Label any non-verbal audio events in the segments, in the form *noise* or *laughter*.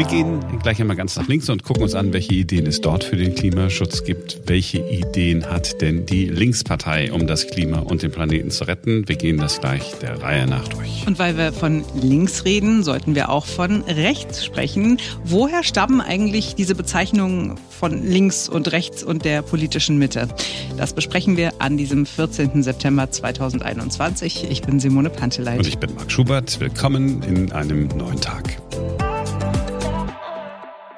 Wir gehen gleich einmal ganz nach links und gucken uns an, welche Ideen es dort für den Klimaschutz gibt. Welche Ideen hat denn die Linkspartei, um das Klima und den Planeten zu retten? Wir gehen das gleich der Reihe nach durch. Und weil wir von links reden, sollten wir auch von rechts sprechen. Woher stammen eigentlich diese Bezeichnungen von links und rechts und der politischen Mitte? Das besprechen wir an diesem 14. September 2021. Ich bin Simone Panteleit. Und ich bin Marc Schubert. Willkommen in einem neuen Tag.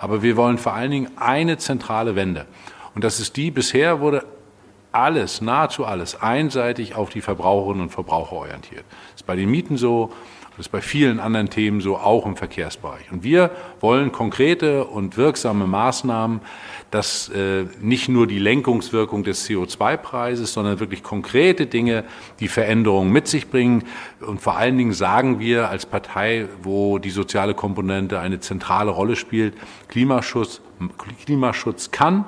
Aber wir wollen vor allen Dingen eine zentrale Wende. Und das ist die, bisher wurde alles, nahezu alles, einseitig auf die Verbraucherinnen und Verbraucher orientiert. Das ist bei den Mieten so, das ist bei vielen anderen Themen so, auch im Verkehrsbereich. Und wir wollen konkrete und wirksame Maßnahmen, dass äh, nicht nur die Lenkungswirkung des CO2-Preises, sondern wirklich konkrete Dinge die Veränderungen mit sich bringen. Und vor allen Dingen sagen wir als Partei, wo die soziale Komponente eine zentrale Rolle spielt, Klimaschutz, Klimaschutz kann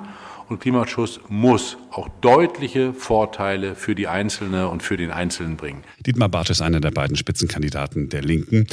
und Klimaschutz muss auch deutliche Vorteile für die Einzelne und für den Einzelnen bringen. Dietmar Barth ist einer der beiden Spitzenkandidaten der Linken.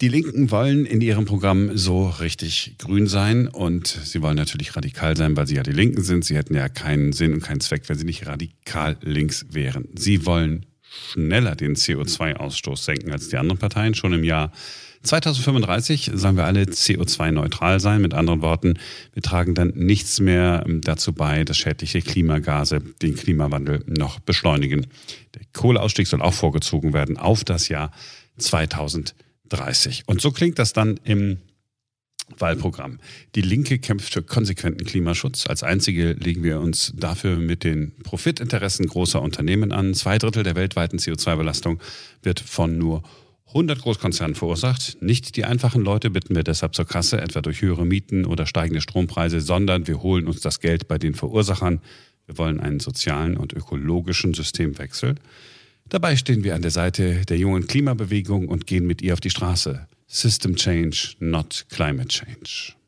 Die Linken wollen in ihrem Programm so richtig grün sein und sie wollen natürlich radikal sein, weil sie ja die Linken sind. Sie hätten ja keinen Sinn und keinen Zweck, wenn sie nicht radikal links wären. Sie wollen schneller den CO2-Ausstoß senken als die anderen Parteien. Schon im Jahr 2035 sollen wir alle CO2-neutral sein. Mit anderen Worten, wir tragen dann nichts mehr dazu bei, dass schädliche Klimagase den Klimawandel noch beschleunigen. Der Kohleausstieg soll auch vorgezogen werden auf das Jahr 2030. Und so klingt das dann im Wahlprogramm. Die Linke kämpft für konsequenten Klimaschutz. Als einzige legen wir uns dafür mit den Profitinteressen großer Unternehmen an. Zwei Drittel der weltweiten CO2-Belastung wird von nur 100 Großkonzernen verursacht. Nicht die einfachen Leute bitten wir deshalb zur Kasse, etwa durch höhere Mieten oder steigende Strompreise, sondern wir holen uns das Geld bei den Verursachern. Wir wollen einen sozialen und ökologischen Systemwechsel. Dabei stehen wir an der Seite der jungen Klimabewegung und gehen mit ihr auf die Straße. System Change, not Climate Change.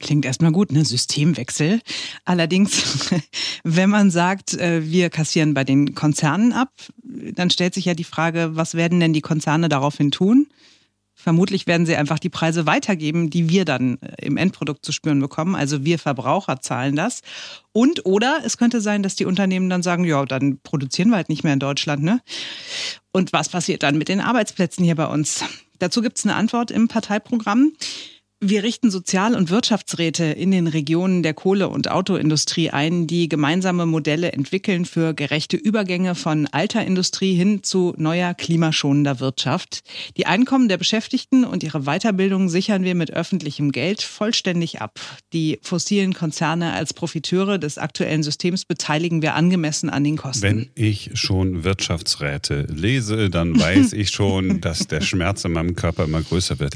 Klingt erstmal gut, ne? Systemwechsel. Allerdings, *laughs* wenn man sagt, äh, wir kassieren bei den Konzernen ab, dann stellt sich ja die Frage, was werden denn die Konzerne daraufhin tun? Vermutlich werden sie einfach die Preise weitergeben, die wir dann äh, im Endprodukt zu spüren bekommen. Also wir Verbraucher zahlen das. Und oder es könnte sein, dass die Unternehmen dann sagen, ja, dann produzieren wir halt nicht mehr in Deutschland. Ne? Und was passiert dann mit den Arbeitsplätzen hier bei uns? Dazu gibt es eine Antwort im Parteiprogramm. Wir richten Sozial- und Wirtschaftsräte in den Regionen der Kohle- und Autoindustrie ein, die gemeinsame Modelle entwickeln für gerechte Übergänge von alter Industrie hin zu neuer klimaschonender Wirtschaft. Die Einkommen der Beschäftigten und ihre Weiterbildung sichern wir mit öffentlichem Geld vollständig ab. Die fossilen Konzerne als Profiteure des aktuellen Systems beteiligen wir angemessen an den Kosten. Wenn ich schon Wirtschaftsräte lese, dann weiß *laughs* ich schon, dass der Schmerz in meinem Körper immer größer wird.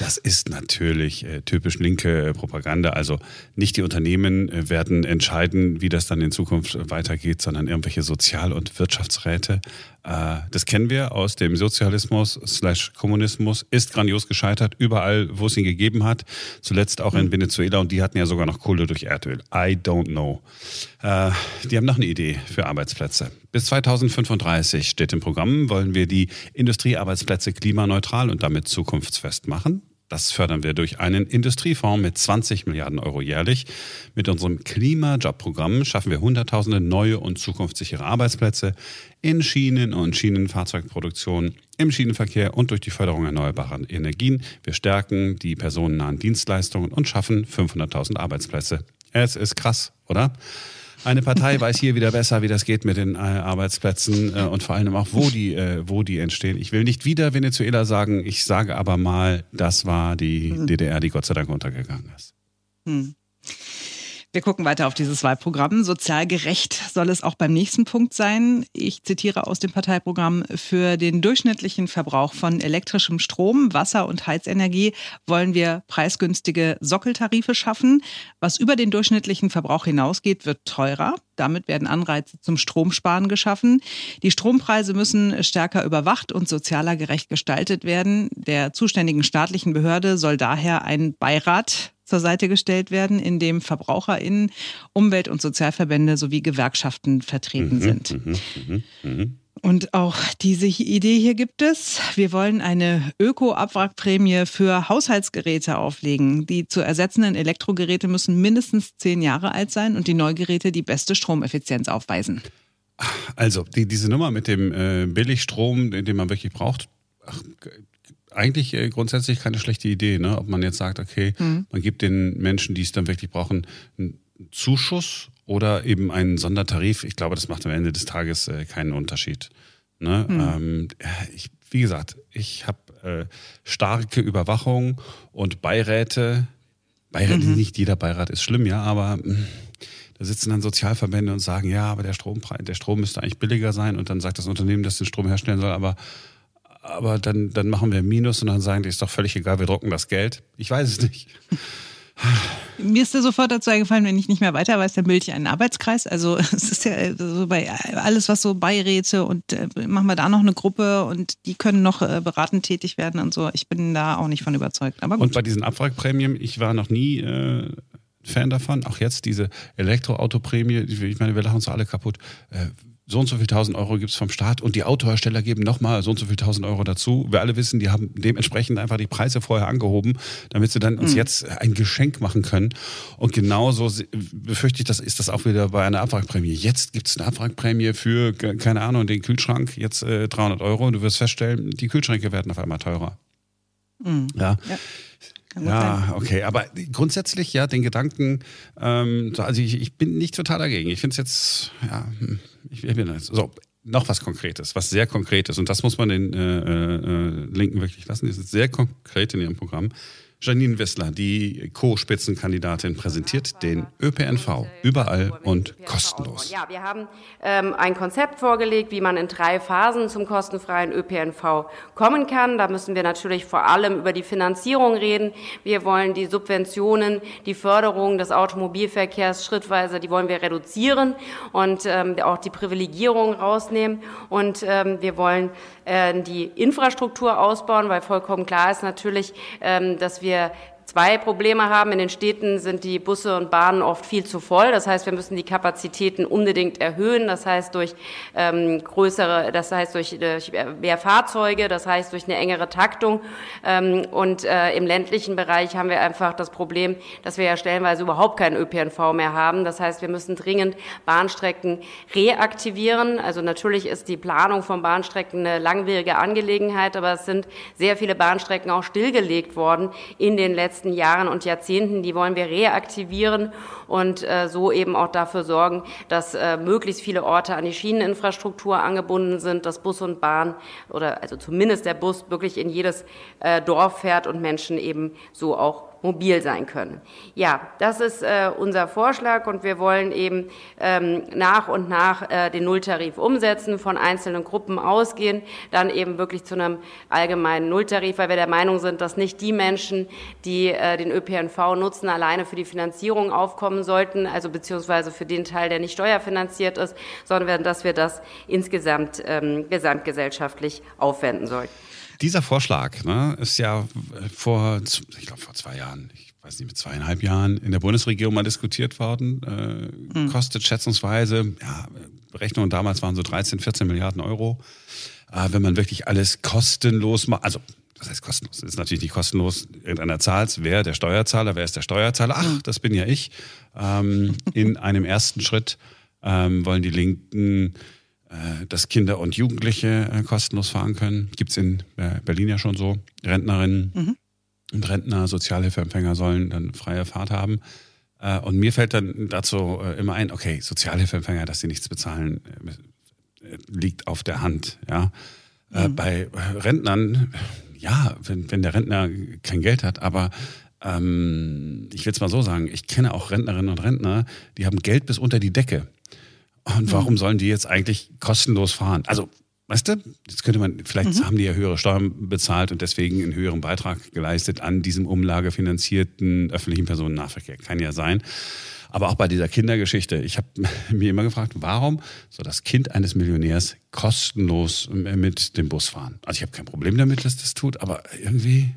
Das ist natürlich natürlich äh, typisch linke äh, Propaganda. Also nicht die Unternehmen äh, werden entscheiden, wie das dann in Zukunft weitergeht, sondern irgendwelche Sozial- und Wirtschaftsräte. Äh, das kennen wir aus dem Sozialismus slash Kommunismus, ist grandios gescheitert, überall, wo es ihn gegeben hat. Zuletzt auch in hm. Venezuela und die hatten ja sogar noch Kohle durch Erdöl. I don't know. Äh, die haben noch eine Idee für Arbeitsplätze. Bis 2035 steht im Programm, wollen wir die Industriearbeitsplätze klimaneutral und damit zukunftsfest machen. Das fördern wir durch einen Industriefonds mit 20 Milliarden Euro jährlich. Mit unserem Klimajob-Programm schaffen wir Hunderttausende neue und zukunftssichere Arbeitsplätze in Schienen- und Schienenfahrzeugproduktion, im Schienenverkehr und durch die Förderung erneuerbarer Energien. Wir stärken die personennahen Dienstleistungen und schaffen 500.000 Arbeitsplätze. Es ist krass, oder? Eine Partei weiß hier wieder besser, wie das geht mit den äh, Arbeitsplätzen äh, und vor allem auch, wo die, äh, wo die entstehen. Ich will nicht wieder Venezuela sagen, ich sage aber mal, das war die hm. DDR, die Gott sei Dank untergegangen ist. Hm. Wir gucken weiter auf dieses Wahlprogramm. Sozial gerecht soll es auch beim nächsten Punkt sein. Ich zitiere aus dem Parteiprogramm. Für den durchschnittlichen Verbrauch von elektrischem Strom, Wasser und Heizenergie wollen wir preisgünstige Sockeltarife schaffen. Was über den durchschnittlichen Verbrauch hinausgeht, wird teurer. Damit werden Anreize zum Stromsparen geschaffen. Die Strompreise müssen stärker überwacht und sozialer gerecht gestaltet werden. Der zuständigen staatlichen Behörde soll daher ein Beirat zur Seite gestellt werden, in dem VerbraucherInnen, Umwelt- und Sozialverbände sowie Gewerkschaften vertreten mhm, sind. Mhm, mh, mh. Und auch diese Idee hier gibt es. Wir wollen eine Öko-Abwrackprämie für Haushaltsgeräte auflegen. Die zu ersetzenden Elektrogeräte müssen mindestens zehn Jahre alt sein und die Neugeräte die beste Stromeffizienz aufweisen. Also, die, diese Nummer mit dem äh, Billigstrom, den man wirklich braucht, ach, eigentlich äh, grundsätzlich keine schlechte Idee, ne? Ob man jetzt sagt, okay, mhm. man gibt den Menschen, die es dann wirklich brauchen, einen Zuschuss oder eben einen Sondertarif. Ich glaube, das macht am Ende des Tages äh, keinen Unterschied. Ne? Mhm. Ähm, ich, wie gesagt, ich habe äh, starke Überwachung und Beiräte. Beiräte, mhm. nicht jeder Beirat ist schlimm, ja, aber hm, da sitzen dann Sozialverbände und sagen, ja, aber der Strompreis, der Strom müsste eigentlich billiger sein und dann sagt das Unternehmen, das den Strom herstellen soll, aber aber dann, dann machen wir Minus und dann sagen die, ist doch völlig egal, wir drucken das Geld. Ich weiß es nicht. Mir ist da sofort dazu eingefallen, wenn ich nicht mehr weiter weiß, dann bilde ich einen Arbeitskreis. Also *laughs* es ist ja so bei alles, was so Beiräte und äh, machen wir da noch eine Gruppe und die können noch äh, beratend tätig werden und so. Ich bin da auch nicht von überzeugt. Aber gut. Und bei diesen Abwrackprämien, ich war noch nie äh, Fan davon. Auch jetzt diese Elektroautoprämie, ich meine, wir lachen uns alle kaputt. So und so viel tausend Euro gibt es vom Staat und die Autohersteller geben nochmal so und so viel tausend Euro dazu. Wir alle wissen, die haben dementsprechend einfach die Preise vorher angehoben, damit sie dann uns mhm. jetzt ein Geschenk machen können. Und genauso befürchte ich, das ist das auch wieder bei einer Abwrackprämie. Jetzt gibt es eine Abwrackprämie für, keine Ahnung, den Kühlschrank, jetzt äh, 300 Euro. Und du wirst feststellen, die Kühlschränke werden auf einmal teurer. Mhm. ja. ja. Ja, okay. Aber grundsätzlich, ja, den Gedanken, ähm, also ich, ich, bin nicht total dagegen. Ich finde es jetzt, ja, hm, ich, ich bin jetzt, so, noch was Konkretes, was sehr Konkretes. Und das muss man den äh, äh, Linken wirklich lassen. Die sind sehr konkret in ihrem Programm. Janine Wissler, die Co-Spitzenkandidatin, präsentiert den ÖPNV überall und kostenlos. Ja, wir haben ähm, ein Konzept vorgelegt, wie man in drei Phasen zum kostenfreien ÖPNV kommen kann. Da müssen wir natürlich vor allem über die Finanzierung reden. Wir wollen die Subventionen, die Förderung des Automobilverkehrs schrittweise, die wollen wir reduzieren und ähm, auch die Privilegierung rausnehmen. Und ähm, wir wollen äh, die Infrastruktur ausbauen, weil vollkommen klar ist natürlich, ähm, dass wir wir zwei Probleme haben. In den Städten sind die Busse und Bahnen oft viel zu voll. Das heißt, wir müssen die Kapazitäten unbedingt erhöhen. Das heißt, durch ähm, größere, das heißt, durch, durch mehr Fahrzeuge, das heißt, durch eine engere Taktung. Ähm, und äh, im ländlichen Bereich haben wir einfach das Problem, dass wir ja stellenweise überhaupt keinen ÖPNV mehr haben. Das heißt, wir müssen dringend Bahnstrecken reaktivieren. Also natürlich ist die Planung von Bahnstrecken eine langwierige Angelegenheit, aber es sind sehr viele Bahnstrecken auch stillgelegt worden in den letzten letzten Jahren und Jahrzehnten, die wollen wir reaktivieren und äh, so eben auch dafür sorgen, dass äh, möglichst viele Orte an die Schieneninfrastruktur angebunden sind, dass Bus und Bahn oder also zumindest der Bus wirklich in jedes äh, Dorf fährt und Menschen eben so auch mobil sein können. Ja, das ist äh, unser Vorschlag und wir wollen eben ähm, nach und nach äh, den Nulltarif umsetzen, von einzelnen Gruppen ausgehen, dann eben wirklich zu einem allgemeinen Nulltarif, weil wir der Meinung sind, dass nicht die Menschen, die äh, den ÖPNV nutzen, alleine für die Finanzierung aufkommen sollten, also beziehungsweise für den Teil, der nicht steuerfinanziert ist, sondern dass wir das insgesamt ähm, gesamtgesellschaftlich aufwenden sollten. Dieser Vorschlag ne, ist ja vor, ich glaube, vor zwei Jahren, ich weiß nicht, mit zweieinhalb Jahren in der Bundesregierung mal diskutiert worden. Äh, mhm. Kostet schätzungsweise, ja, Berechnungen damals waren so 13, 14 Milliarden Euro. Äh, wenn man wirklich alles kostenlos macht, also das heißt kostenlos, das ist natürlich nicht kostenlos, irgendeiner zahlt wer der Steuerzahler, wer ist der Steuerzahler? Ach, mhm. das bin ja ich. Ähm, in einem ersten Schritt ähm, wollen die Linken dass Kinder und Jugendliche äh, kostenlos fahren können. Gibt es in äh, Berlin ja schon so. Rentnerinnen mhm. und Rentner, Sozialhilfeempfänger sollen dann freie Fahrt haben. Und mir fällt dann dazu immer ein, okay, Sozialhilfeempfänger, dass sie nichts bezahlen, liegt auf der Hand. Ja. Mhm. Bei Rentnern, ja, wenn, wenn der Rentner kein Geld hat, aber ähm, ich will es mal so sagen, ich kenne auch Rentnerinnen und Rentner, die haben Geld bis unter die Decke. Und warum sollen die jetzt eigentlich kostenlos fahren? Also, weißt du, jetzt könnte man, vielleicht mhm. haben die ja höhere Steuern bezahlt und deswegen einen höheren Beitrag geleistet an diesem umlagefinanzierten öffentlichen Personennahverkehr. Kann ja sein. Aber auch bei dieser Kindergeschichte, ich habe *laughs* mir immer gefragt, warum soll das Kind eines Millionärs kostenlos mit dem Bus fahren? Also ich habe kein Problem damit, dass das tut, aber irgendwie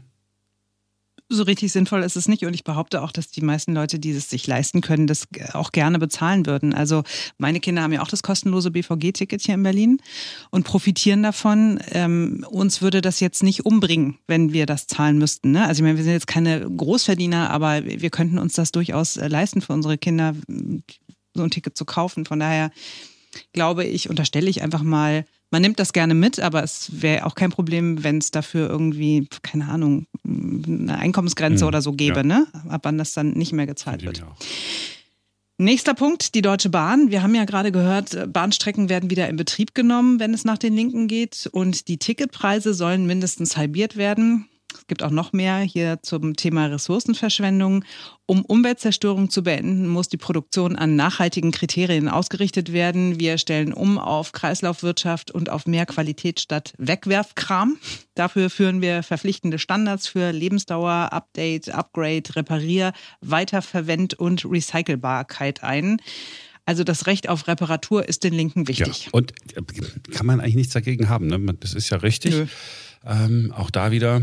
so richtig sinnvoll ist es nicht. Und ich behaupte auch, dass die meisten Leute, die es sich leisten können, das auch gerne bezahlen würden. Also meine Kinder haben ja auch das kostenlose BVG-Ticket hier in Berlin und profitieren davon. Ähm, uns würde das jetzt nicht umbringen, wenn wir das zahlen müssten. Ne? Also ich meine, wir sind jetzt keine Großverdiener, aber wir könnten uns das durchaus äh, leisten für unsere Kinder, so ein Ticket zu kaufen. Von daher glaube ich, unterstelle ich einfach mal, man nimmt das gerne mit, aber es wäre auch kein Problem, wenn es dafür irgendwie, keine Ahnung, eine Einkommensgrenze mhm. oder so gäbe, ja. ne? Ab wann das dann nicht mehr gezahlt wird. Nächster Punkt, die Deutsche Bahn. Wir haben ja gerade gehört, Bahnstrecken werden wieder in Betrieb genommen, wenn es nach den Linken geht. Und die Ticketpreise sollen mindestens halbiert werden. Es gibt auch noch mehr hier zum Thema Ressourcenverschwendung. Um Umweltzerstörung zu beenden, muss die Produktion an nachhaltigen Kriterien ausgerichtet werden. Wir stellen um auf Kreislaufwirtschaft und auf mehr Qualität statt Wegwerfkram. Dafür führen wir verpflichtende Standards für Lebensdauer, Update, Upgrade, Reparier, Weiterverwend und Recycelbarkeit ein. Also das Recht auf Reparatur ist den Linken wichtig. Ja, und äh, kann man eigentlich nichts dagegen haben. Ne? Das ist ja richtig. Ähm, auch da wieder,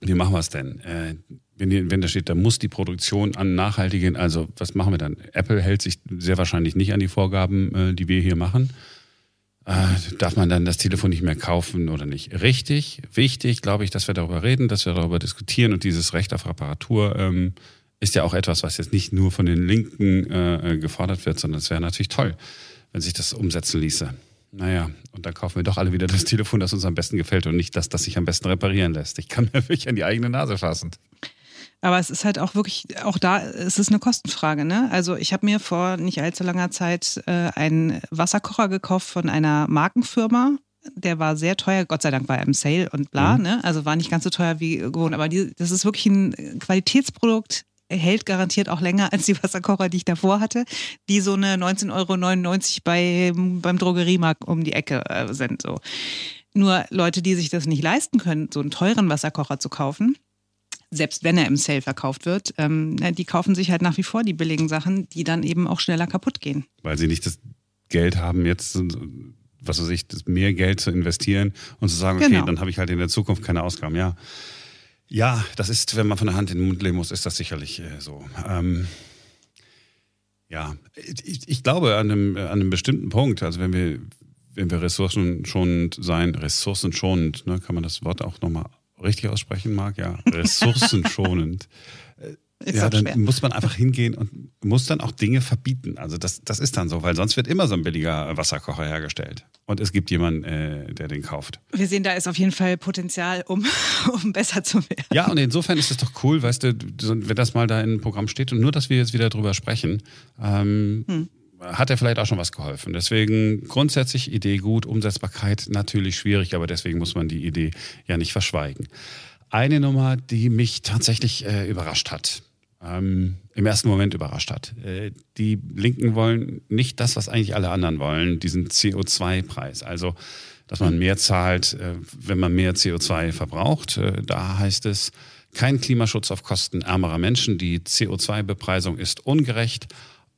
wie machen wir es denn? Äh, wenn, wenn da steht, da muss die Produktion an nachhaltigen, also was machen wir dann? Apple hält sich sehr wahrscheinlich nicht an die Vorgaben, äh, die wir hier machen. Äh, darf man dann das Telefon nicht mehr kaufen oder nicht? Richtig, wichtig, glaube ich, dass wir darüber reden, dass wir darüber diskutieren und dieses Recht auf Reparatur ähm, ist ja auch etwas, was jetzt nicht nur von den Linken äh, gefordert wird, sondern es wäre natürlich toll, wenn sich das umsetzen ließe. Naja, und dann kaufen wir doch alle wieder das Telefon, das uns am besten gefällt und nicht das, das sich am besten reparieren lässt. Ich kann mir *laughs* wirklich an die eigene Nase fassen. Aber es ist halt auch wirklich, auch da, es ist eine Kostenfrage. Ne? Also ich habe mir vor nicht allzu langer Zeit äh, einen Wasserkocher gekauft von einer Markenfirma. Der war sehr teuer, Gott sei Dank war er im Sale und bla, mhm. ne? Also war nicht ganz so teuer wie gewohnt. Aber die, das ist wirklich ein Qualitätsprodukt, hält garantiert auch länger als die Wasserkocher, die ich davor hatte, die so eine 19,99 Euro bei, beim Drogeriemarkt um die Ecke äh, sind. So. Nur Leute, die sich das nicht leisten können, so einen teuren Wasserkocher zu kaufen, selbst wenn er im Sale verkauft wird, ähm, die kaufen sich halt nach wie vor die billigen Sachen, die dann eben auch schneller kaputt gehen. Weil sie nicht das Geld haben, jetzt was weiß ich, mehr Geld zu investieren und zu sagen, okay, genau. dann habe ich halt in der Zukunft keine Ausgaben. Ja, ja, das ist, wenn man von der Hand in den Mund leben muss, ist das sicherlich äh, so. Ähm, ja, ich, ich, glaube an einem, an einem bestimmten Punkt, also wenn wir, wenn wir ressourcenschonend sein, ressourcenschonend, ne, kann man das Wort auch nochmal richtig aussprechen, Marc? Ja, *laughs* ressourcenschonend. Ist ja, dann schwer. muss man einfach hingehen und muss dann auch Dinge verbieten. Also das, das ist dann so, weil sonst wird immer so ein billiger Wasserkocher hergestellt. Und es gibt jemanden, äh, der den kauft. Wir sehen, da ist auf jeden Fall Potenzial, um, *laughs* um besser zu werden. Ja, und insofern ist es doch cool, weißt du, wenn das mal da in einem Programm steht und nur, dass wir jetzt wieder drüber sprechen, ähm, hm. hat er vielleicht auch schon was geholfen. Deswegen grundsätzlich Idee gut, Umsetzbarkeit natürlich schwierig, aber deswegen muss man die Idee ja nicht verschweigen. Eine Nummer, die mich tatsächlich äh, überrascht hat ähm, im ersten Moment überrascht hat. Äh, die Linken wollen nicht das, was eigentlich alle anderen wollen, diesen CO2-Preis. Also, dass man mehr zahlt, äh, wenn man mehr CO2 verbraucht. Äh, da heißt es, kein Klimaschutz auf Kosten ärmerer Menschen. Die CO2-Bepreisung ist ungerecht.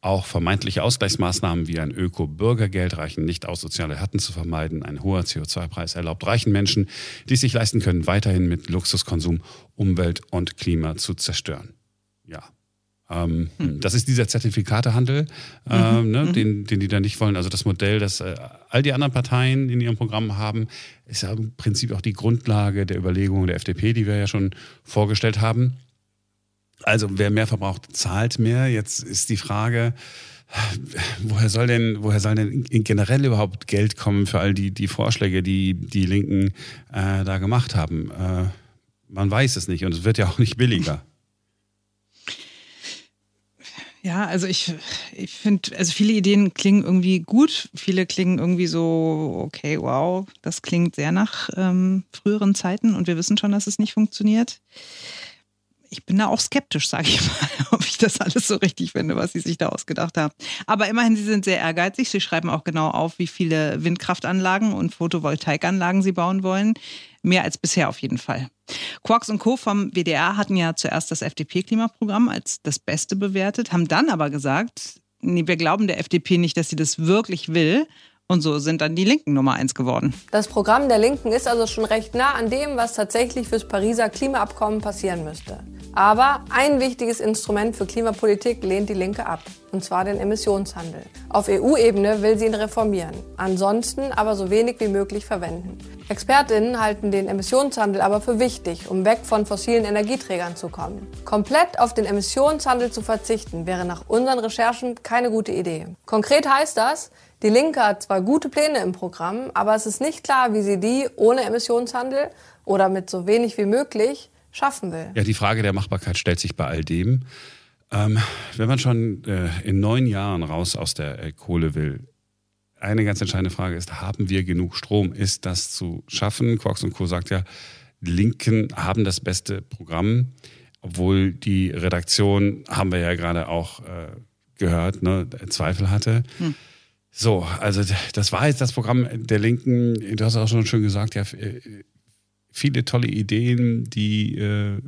Auch vermeintliche Ausgleichsmaßnahmen wie ein Öko-Bürgergeld reichen nicht aus, soziale Härten zu vermeiden. Ein hoher CO2-Preis erlaubt reichen Menschen, die es sich leisten können, weiterhin mit Luxuskonsum Umwelt und Klima zu zerstören ja. Ähm, hm. Das ist dieser Zertifikatehandel, ähm, mhm. ne, mhm. den, den die da nicht wollen. Also das Modell, das äh, all die anderen Parteien in ihrem Programm haben, ist ja im Prinzip auch die Grundlage der Überlegungen der FDP, die wir ja schon vorgestellt haben. Also wer mehr verbraucht, zahlt mehr. Jetzt ist die Frage, woher soll denn, woher soll denn generell überhaupt Geld kommen für all die, die Vorschläge, die die Linken äh, da gemacht haben? Äh, man weiß es nicht und es wird ja auch nicht billiger. Ja, also ich, ich finde, also viele Ideen klingen irgendwie gut, viele klingen irgendwie so, okay, wow, das klingt sehr nach ähm, früheren Zeiten und wir wissen schon, dass es nicht funktioniert. Ich bin da auch skeptisch, sage ich *laughs* mal, ob ich das alles so richtig finde, was sie sich da ausgedacht haben. Aber immerhin, sie sind sehr ehrgeizig. Sie schreiben auch genau auf, wie viele Windkraftanlagen und Photovoltaikanlagen sie bauen wollen. Mehr als bisher auf jeden Fall. Quarks und Co. vom WDR hatten ja zuerst das FDP-Klimaprogramm als das Beste bewertet, haben dann aber gesagt, nee, wir glauben der FDP nicht, dass sie das wirklich will. Und so sind dann die Linken Nummer eins geworden. Das Programm der Linken ist also schon recht nah an dem, was tatsächlich fürs Pariser Klimaabkommen passieren müsste. Aber ein wichtiges Instrument für Klimapolitik lehnt die Linke ab, und zwar den Emissionshandel. Auf EU-Ebene will sie ihn reformieren, ansonsten aber so wenig wie möglich verwenden. Expertinnen halten den Emissionshandel aber für wichtig, um weg von fossilen Energieträgern zu kommen. Komplett auf den Emissionshandel zu verzichten, wäre nach unseren Recherchen keine gute Idee. Konkret heißt das, die Linke hat zwar gute Pläne im Programm, aber es ist nicht klar, wie sie die ohne Emissionshandel oder mit so wenig wie möglich schaffen will. Ja, die Frage der Machbarkeit stellt sich bei all dem. Ähm, wenn man schon äh, in neun Jahren raus aus der äh, Kohle will, eine ganz entscheidende Frage ist, haben wir genug Strom? Ist das zu schaffen? Quarks und Co. sagt ja, die Linken haben das beste Programm, obwohl die Redaktion, haben wir ja gerade auch äh, gehört, ne, Zweifel hatte. Hm. So, also das war jetzt das Programm der Linken. Du hast auch schon schön gesagt, ja, äh, viele tolle Ideen, die äh,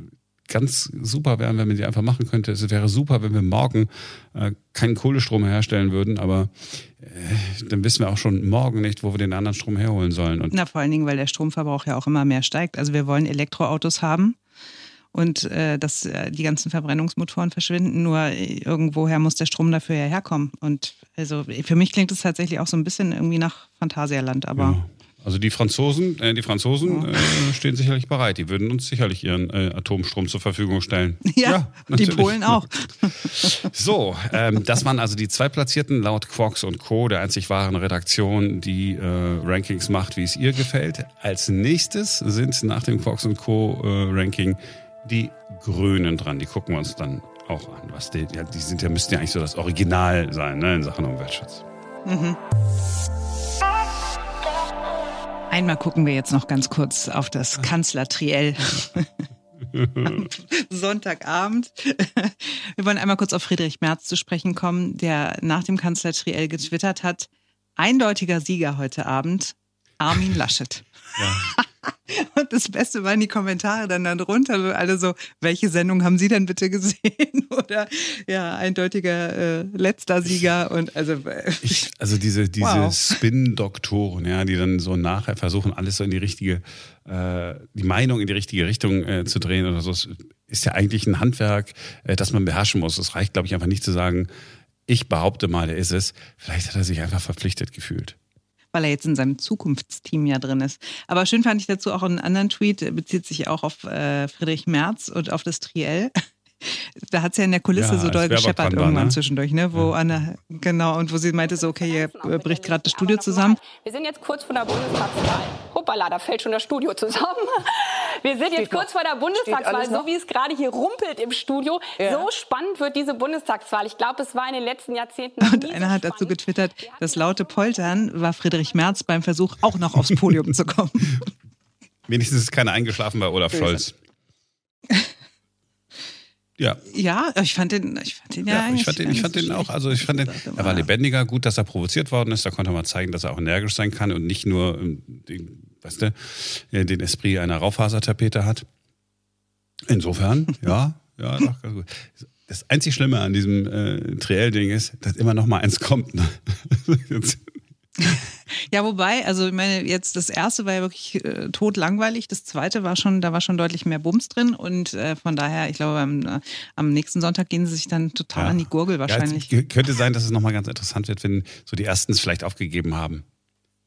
ganz super wären, wenn man sie einfach machen könnte. Es wäre super, wenn wir morgen äh, keinen Kohlestrom mehr herstellen würden, aber äh, dann wissen wir auch schon morgen nicht, wo wir den anderen Strom herholen sollen. Und Na, vor allen Dingen, weil der Stromverbrauch ja auch immer mehr steigt. Also wir wollen Elektroautos haben und äh, dass äh, die ganzen Verbrennungsmotoren verschwinden. Nur irgendwoher muss der Strom dafür ja herkommen. Und also für mich klingt es tatsächlich auch so ein bisschen irgendwie nach Phantasialand, aber. Ja. Also die Franzosen, äh, die Franzosen äh, stehen sicherlich bereit. Die würden uns sicherlich ihren äh, Atomstrom zur Verfügung stellen. *laughs* Ja, ja die Polen auch. *laughs* so, ähm, das waren also die zwei Platzierten laut Quarks und Co., der einzig wahren Redaktion, die äh, Rankings macht, wie es ihr gefällt. Als nächstes sind nach dem Quarks und Co. Äh, Ranking die Grünen dran. Die gucken wir uns dann auch an. Was die, ja, die sind ja, müssten ja eigentlich so das Original sein ne, in Sachen Umweltschutz. Mhm. Einmal gucken wir jetzt noch ganz kurz auf das Kanzlertriell. *laughs* Sonntagabend. Wir wollen einmal kurz auf Friedrich Merz zu sprechen kommen, der nach dem Kanzlertriell getwittert hat. Eindeutiger Sieger heute Abend, Armin Laschet. Ja. *laughs* Und das Beste waren die Kommentare dann darunter, alle so, welche Sendung haben Sie denn bitte gesehen? *laughs* Oder ja, eindeutiger äh, letzter Sieger und also äh, ich, also diese *laughs* diese wow. Spin-Doktoren, ja, die dann so nachher versuchen, alles so in die richtige, äh, die Meinung in die richtige Richtung äh, zu drehen oder so, ist ja eigentlich ein Handwerk, äh, das man beherrschen muss. Es reicht, glaube ich, einfach nicht zu sagen, ich behaupte mal, der ist es. Vielleicht hat er sich einfach verpflichtet gefühlt weil er jetzt in seinem Zukunftsteam ja drin ist. Aber schön fand ich dazu auch einen anderen Tweet, bezieht sich auch auf äh, Friedrich Merz und auf das Triell. *laughs* Da hat es ja in der Kulisse ja, so doll gescheppert irgendwann ne? zwischendurch, ne? Wo ja. Anna, genau, und wo sie meinte so, okay, hier bricht gerade das Studio zusammen. Wir sind jetzt kurz vor der Bundestagswahl. Hoppala, da fällt schon das Studio zusammen. Wir sind jetzt kurz vor der Bundestagswahl, so wie es gerade hier rumpelt im Studio. Ja. So spannend wird diese Bundestagswahl. Ich glaube, es war in den letzten Jahrzehnten. Und einer hat dazu getwittert, das laute Poltern war Friedrich Merz beim Versuch, auch noch aufs Podium zu kommen. *laughs* Wenigstens ist keiner eingeschlafen bei Olaf Scholz. Ja. Ja, ich fand den, ich fand den ja, ja ich fand den, ich fand den auch, also ich fand den, er war lebendiger, gut, dass er provoziert worden ist, da konnte man zeigen, dass er auch energisch sein kann und nicht nur ähm, den, weißt du, äh, den Esprit einer Raufasertapete hat. Insofern, *laughs* ja, ja, doch, ganz gut. Das einzig Schlimme an diesem äh, Triell-Ding ist, dass immer noch mal eins kommt. Ne? *laughs* Ja, wobei, also ich meine, jetzt das erste war ja wirklich äh, totlangweilig, das zweite war schon, da war schon deutlich mehr Bums drin und äh, von daher, ich glaube, am, äh, am, nächsten Sonntag gehen sie sich dann total ja. an die Gurgel wahrscheinlich. Ja, könnte sein, dass es nochmal ganz interessant wird, wenn so die ersten es vielleicht aufgegeben haben.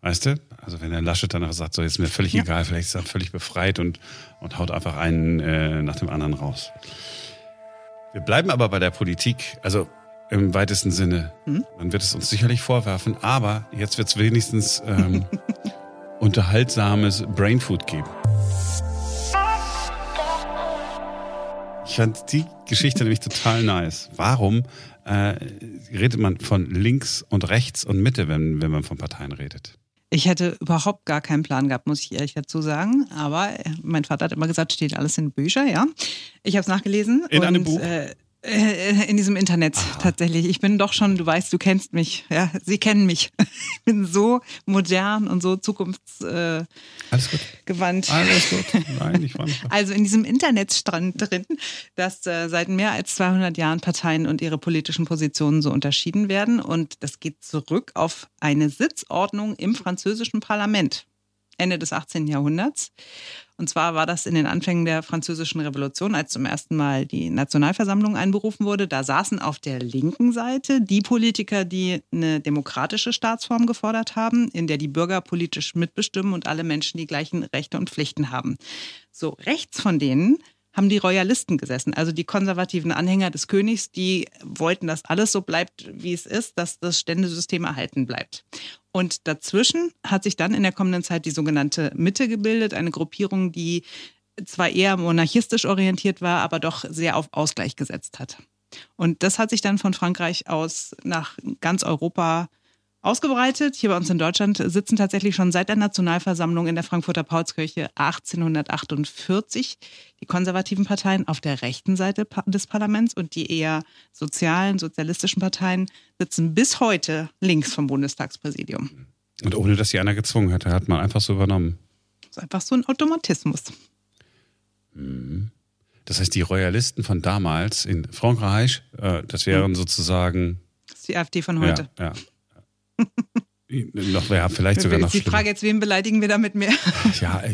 Weißt du? Also wenn der Laschet danach sagt, so jetzt ist mir völlig ja. egal, vielleicht ist er völlig befreit und, und haut einfach einen äh, nach dem anderen raus. Wir bleiben aber bei der Politik. Also im weitesten Sinne. Hm? Man wird es uns sicherlich vorwerfen, aber jetzt wird es wenigstens ähm, *laughs* unterhaltsames Brainfood geben. Ich fand die Geschichte nämlich total nice. Warum äh, redet man von links und rechts und Mitte, wenn, wenn man von Parteien redet? Ich hätte überhaupt gar keinen Plan gehabt, muss ich ehrlich dazu sagen. Aber mein Vater hat immer gesagt, steht alles in Büchern, ja. Ich habe es nachgelesen. In und, einem Buch? Äh, äh, in diesem Internet ah. tatsächlich. Ich bin doch schon, du weißt, du kennst mich. Ja, sie kennen mich. *laughs* Ich bin so modern und so zukunftsgewandt. Äh, Alles gut. Gewandt. Alles gut. Nein, ich war Also in diesem Internet stand drin, dass äh, seit mehr als 200 Jahren Parteien und ihre politischen Positionen so unterschieden werden. Und das geht zurück auf eine Sitzordnung im französischen Parlament. Ende des 18. Jahrhunderts. Und zwar war das in den Anfängen der Französischen Revolution, als zum ersten Mal die Nationalversammlung einberufen wurde. Da saßen auf der linken Seite die Politiker, die eine demokratische Staatsform gefordert haben, in der die Bürger politisch mitbestimmen und alle Menschen die gleichen Rechte und Pflichten haben. So rechts von denen haben die Royalisten gesessen, also die konservativen Anhänger des Königs, die wollten, dass alles so bleibt, wie es ist, dass das Ständesystem erhalten bleibt. Und dazwischen hat sich dann in der kommenden Zeit die sogenannte Mitte gebildet, eine Gruppierung, die zwar eher monarchistisch orientiert war, aber doch sehr auf Ausgleich gesetzt hat. Und das hat sich dann von Frankreich aus nach ganz Europa ausgebreitet. Hier bei uns in Deutschland sitzen tatsächlich schon seit der Nationalversammlung in der Frankfurter Paulskirche 1848 die konservativen Parteien auf der rechten Seite des Parlaments und die eher sozialen, sozialistischen Parteien sitzen bis heute links vom Bundestagspräsidium. Und ohne dass sie einer gezwungen hätte, hat man einfach so übernommen. Das ist einfach so ein Automatismus. Mhm. Das heißt, die Royalisten von damals in Frankreich, äh, das wären mhm. sozusagen. Das ist die AfD von heute. Ja, ja. *laughs* noch, ja, vielleicht sogar noch Die schlimmer. Frage jetzt, wen beleidigen wir damit mehr? *laughs* Ja, äh,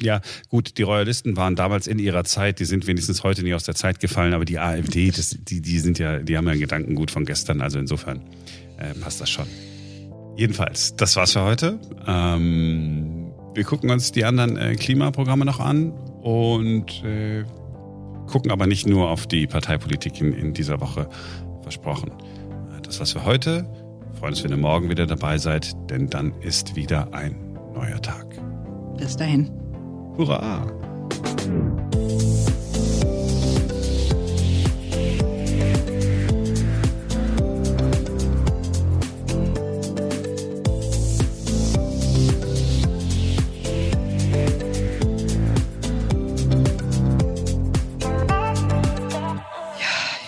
ja, gut, die Royalisten waren damals in ihrer Zeit, die sind wenigstens heute nicht aus der Zeit gefallen, aber die AfD, das, die, die sind ja, die haben ja ein Gedankengut von gestern, also insofern äh, passt das schon. Jedenfalls, das war's für heute. Ähm, wir gucken uns die anderen äh, Klimaprogramme noch an und äh, gucken aber nicht nur auf die Parteipolitik in, in dieser Woche, versprochen. Das war's für heute. Freuen uns, wenn ihr morgen wieder dabei seid, denn dann ist wieder ein neuer Tag. Bis dahin. Hurra!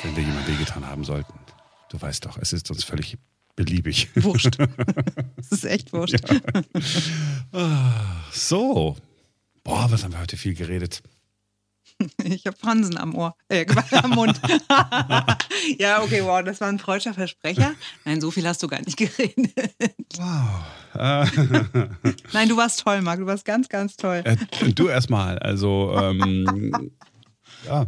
Wenn wir jemand wehgetan haben sollten. Du weißt doch, es ist uns völlig beliebig. Wurscht. *laughs* Es ist echt wurscht. Ja. So. Boah, was haben wir heute viel geredet. Ich habe Fransen am Ohr, äh, am Mund. *laughs* ja, okay, wow, das war ein freudscher Versprecher. Nein, so viel hast du gar nicht geredet. Wow. *laughs* Nein, du warst toll, Marc, du warst ganz, ganz toll. Äh, du erstmal, also ähm, ja.